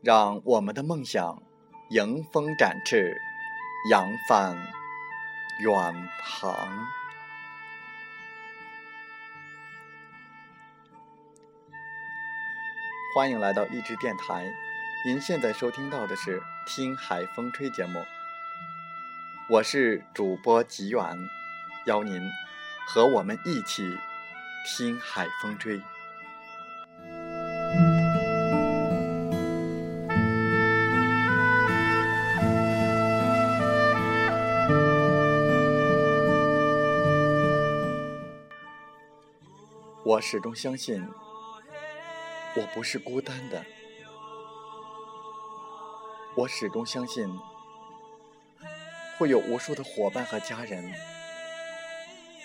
让我们的梦想迎风展翅，扬帆远航。欢迎来到励志电台，您现在收听到的是《听海风吹》节目，我是主播吉远，邀您和我们一起听海风吹。我始终相信，我不是孤单的。我始终相信，会有无数的伙伴和家人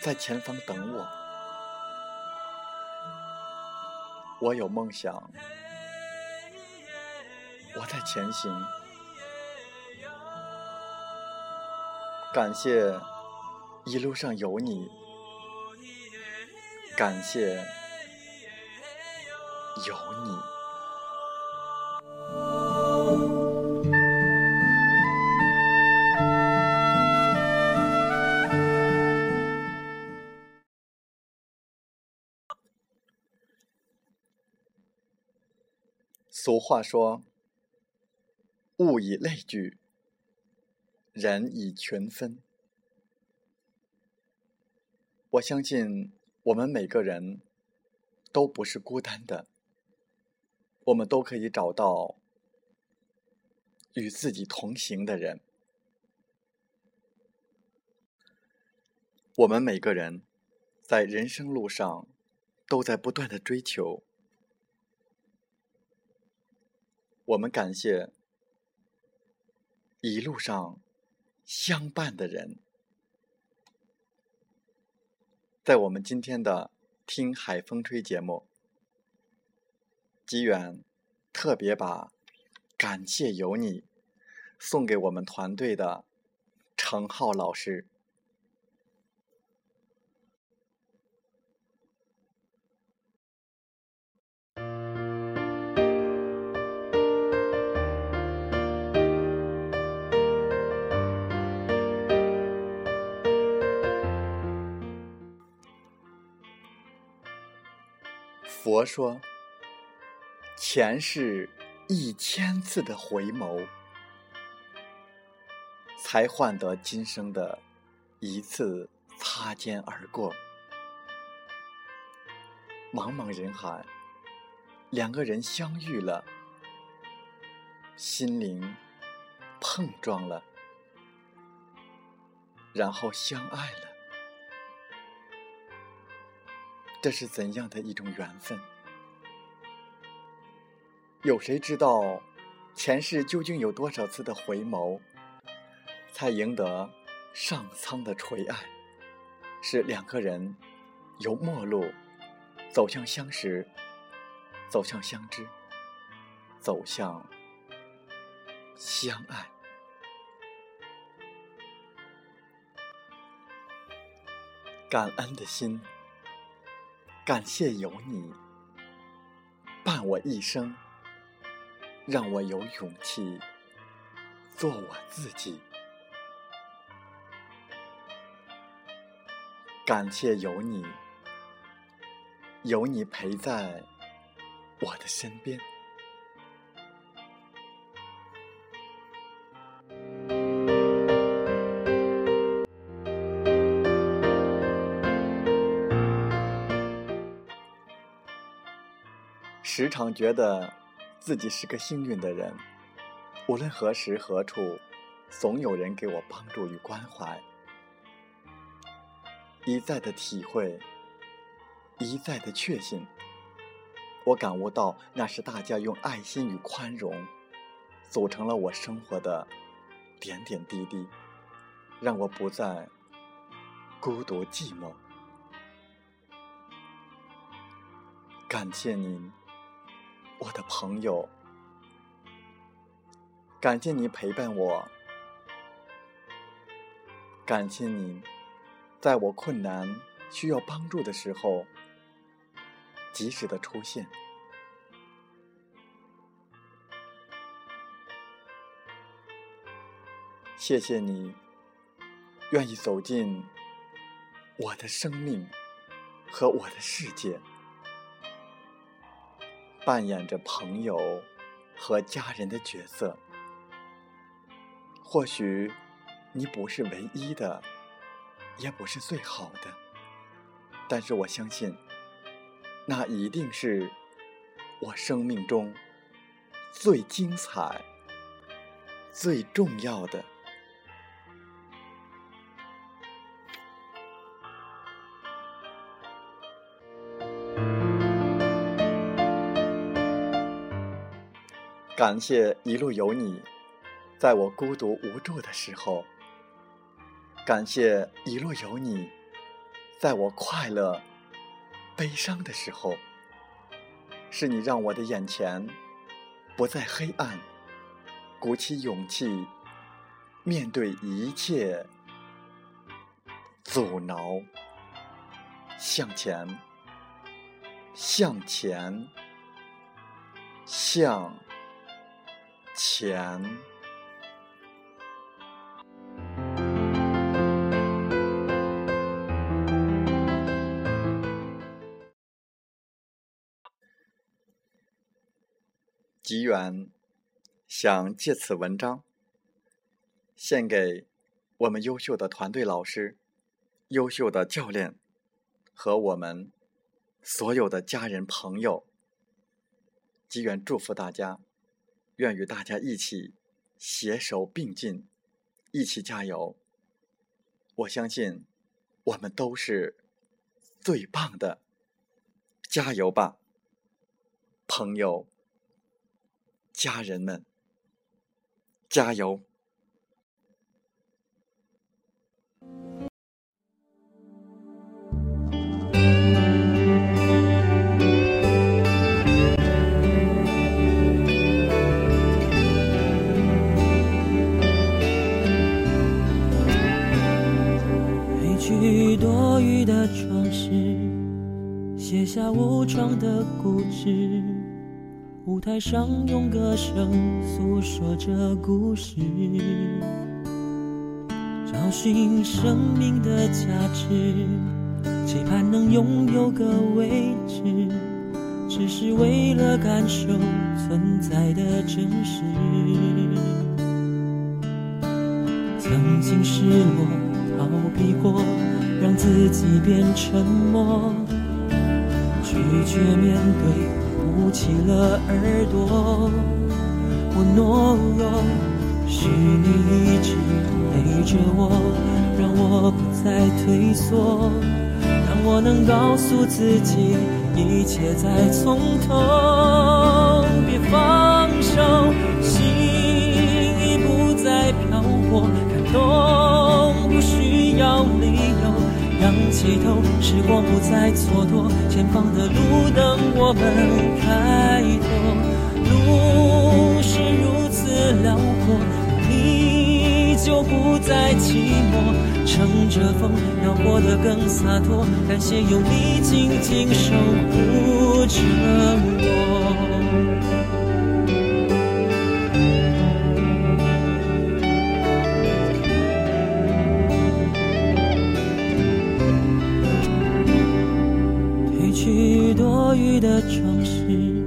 在前方等我。我有梦想，我在前行。感谢一路上有你。感谢有你。俗话说：“物以类聚，人以群分。”我相信。我们每个人都不是孤单的，我们都可以找到与自己同行的人。我们每个人在人生路上都在不断的追求，我们感谢一路上相伴的人。在我们今天的《听海风吹》节目，吉远特别把“感谢有你”送给我们团队的程浩老师。佛说：“前世一千次的回眸，才换得今生的一次擦肩而过。茫茫人海，两个人相遇了，心灵碰撞了，然后相爱了。”这是怎样的一种缘分？有谁知道前世究竟有多少次的回眸，才赢得上苍的垂爱？是两个人由陌路走向相识，走向相知，走向相爱。感恩的心。感谢有你伴我一生，让我有勇气做我自己。感谢有你，有你陪在我的身边。常觉得自己是个幸运的人，无论何时何处，总有人给我帮助与关怀。一再的体会，一再的确信。我感悟到，那是大家用爱心与宽容，组成了我生活的点点滴滴，让我不再孤独寂寞。感谢您，我的朋友。感谢您陪伴我，感谢您，在我困难需要帮助的时候，及时的出现。谢谢你，愿意走进我的生命和我的世界。扮演着朋友和家人的角色，或许你不是唯一的，也不是最好的，但是我相信，那一定是我生命中最精彩、最重要的。感谢一路有你，在我孤独无助的时候；感谢一路有你，在我快乐、悲伤的时候。是你让我的眼前不再黑暗，鼓起勇气面对一切阻挠，向前，向前，向。钱，吉远想借此文章献给我们优秀的团队老师、优秀的教练和我们所有的家人朋友。吉远祝福大家。愿与大家一起携手并进，一起加油。我相信我们都是最棒的，加油吧，朋友、家人们，加油！台上用歌声诉说着故事，找寻生命的价值，期盼能拥有个位置，只是为了感受存在的真实。曾经失落，逃避过，让自己变沉默。拒绝面对，捂起了耳朵。我懦弱，是你一直陪着我，让我不再退缩，让我能告诉自己，一切再从头，别放手，心已不再漂泊，感动不需要理由。仰起头，时光不再蹉跎，前方的路等我们开拓。路是如此辽阔，你就不再寂寞。乘着风，要活得更洒脱。感谢有你紧紧守护着我。的装饰，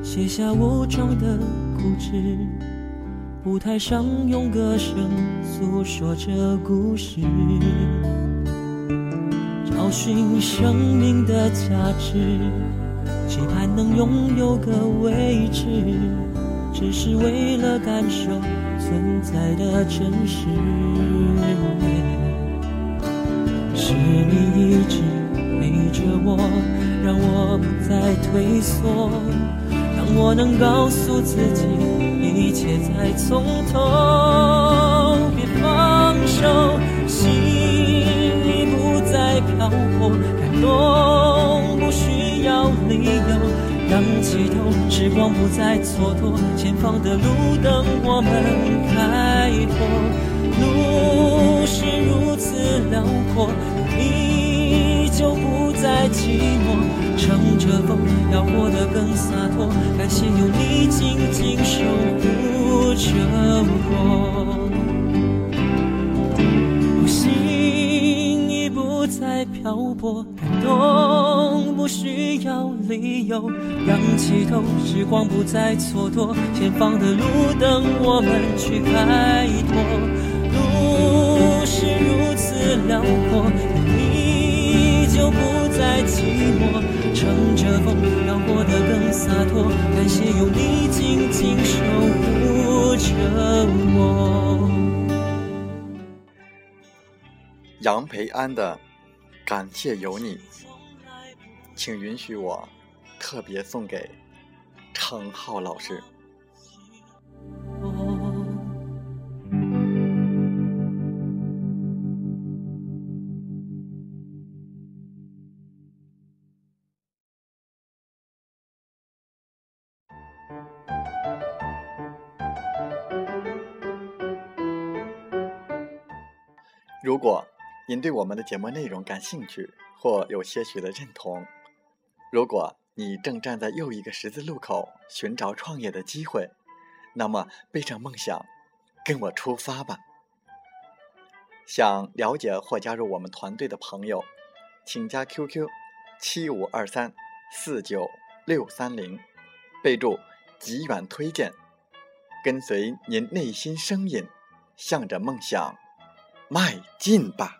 卸下武装的固执，舞台上用歌声诉说着故事，找寻生命的价值，期盼能拥有个位置，只是为了感受存在的真实。是你一直着我。让我不再退缩。当我能告诉自己，一切再从头，别放手，心已不再漂泊，感动不需要理由。仰起头，时光不再蹉跎，前方的路等我们开拓。路是如此辽阔，你再寂寞。乘着风，要活得更洒脱。感谢有你紧紧守护着我，心已不再漂泊，感动不需要理由。仰起头，时光不再蹉跎，前方的路等我们去开拓。路是如此辽阔，你就不再寂寞。乘着风，要活得更洒脱。感谢有你紧紧守护着我。杨培安的《感谢有你》，请允许我。特别送给程浩老师。如果您对我们的节目内容感兴趣，或有些许的认同，如果。你正站在又一个十字路口寻找创业的机会，那么背上梦想，跟我出发吧。想了解或加入我们团队的朋友，请加 QQ 七五二三四九六三零，备注“极远推荐”，跟随您内心声音，向着梦想迈进吧。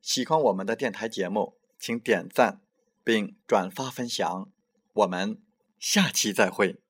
喜欢我们的电台节目，请点赞并转发分享。我们下期再会。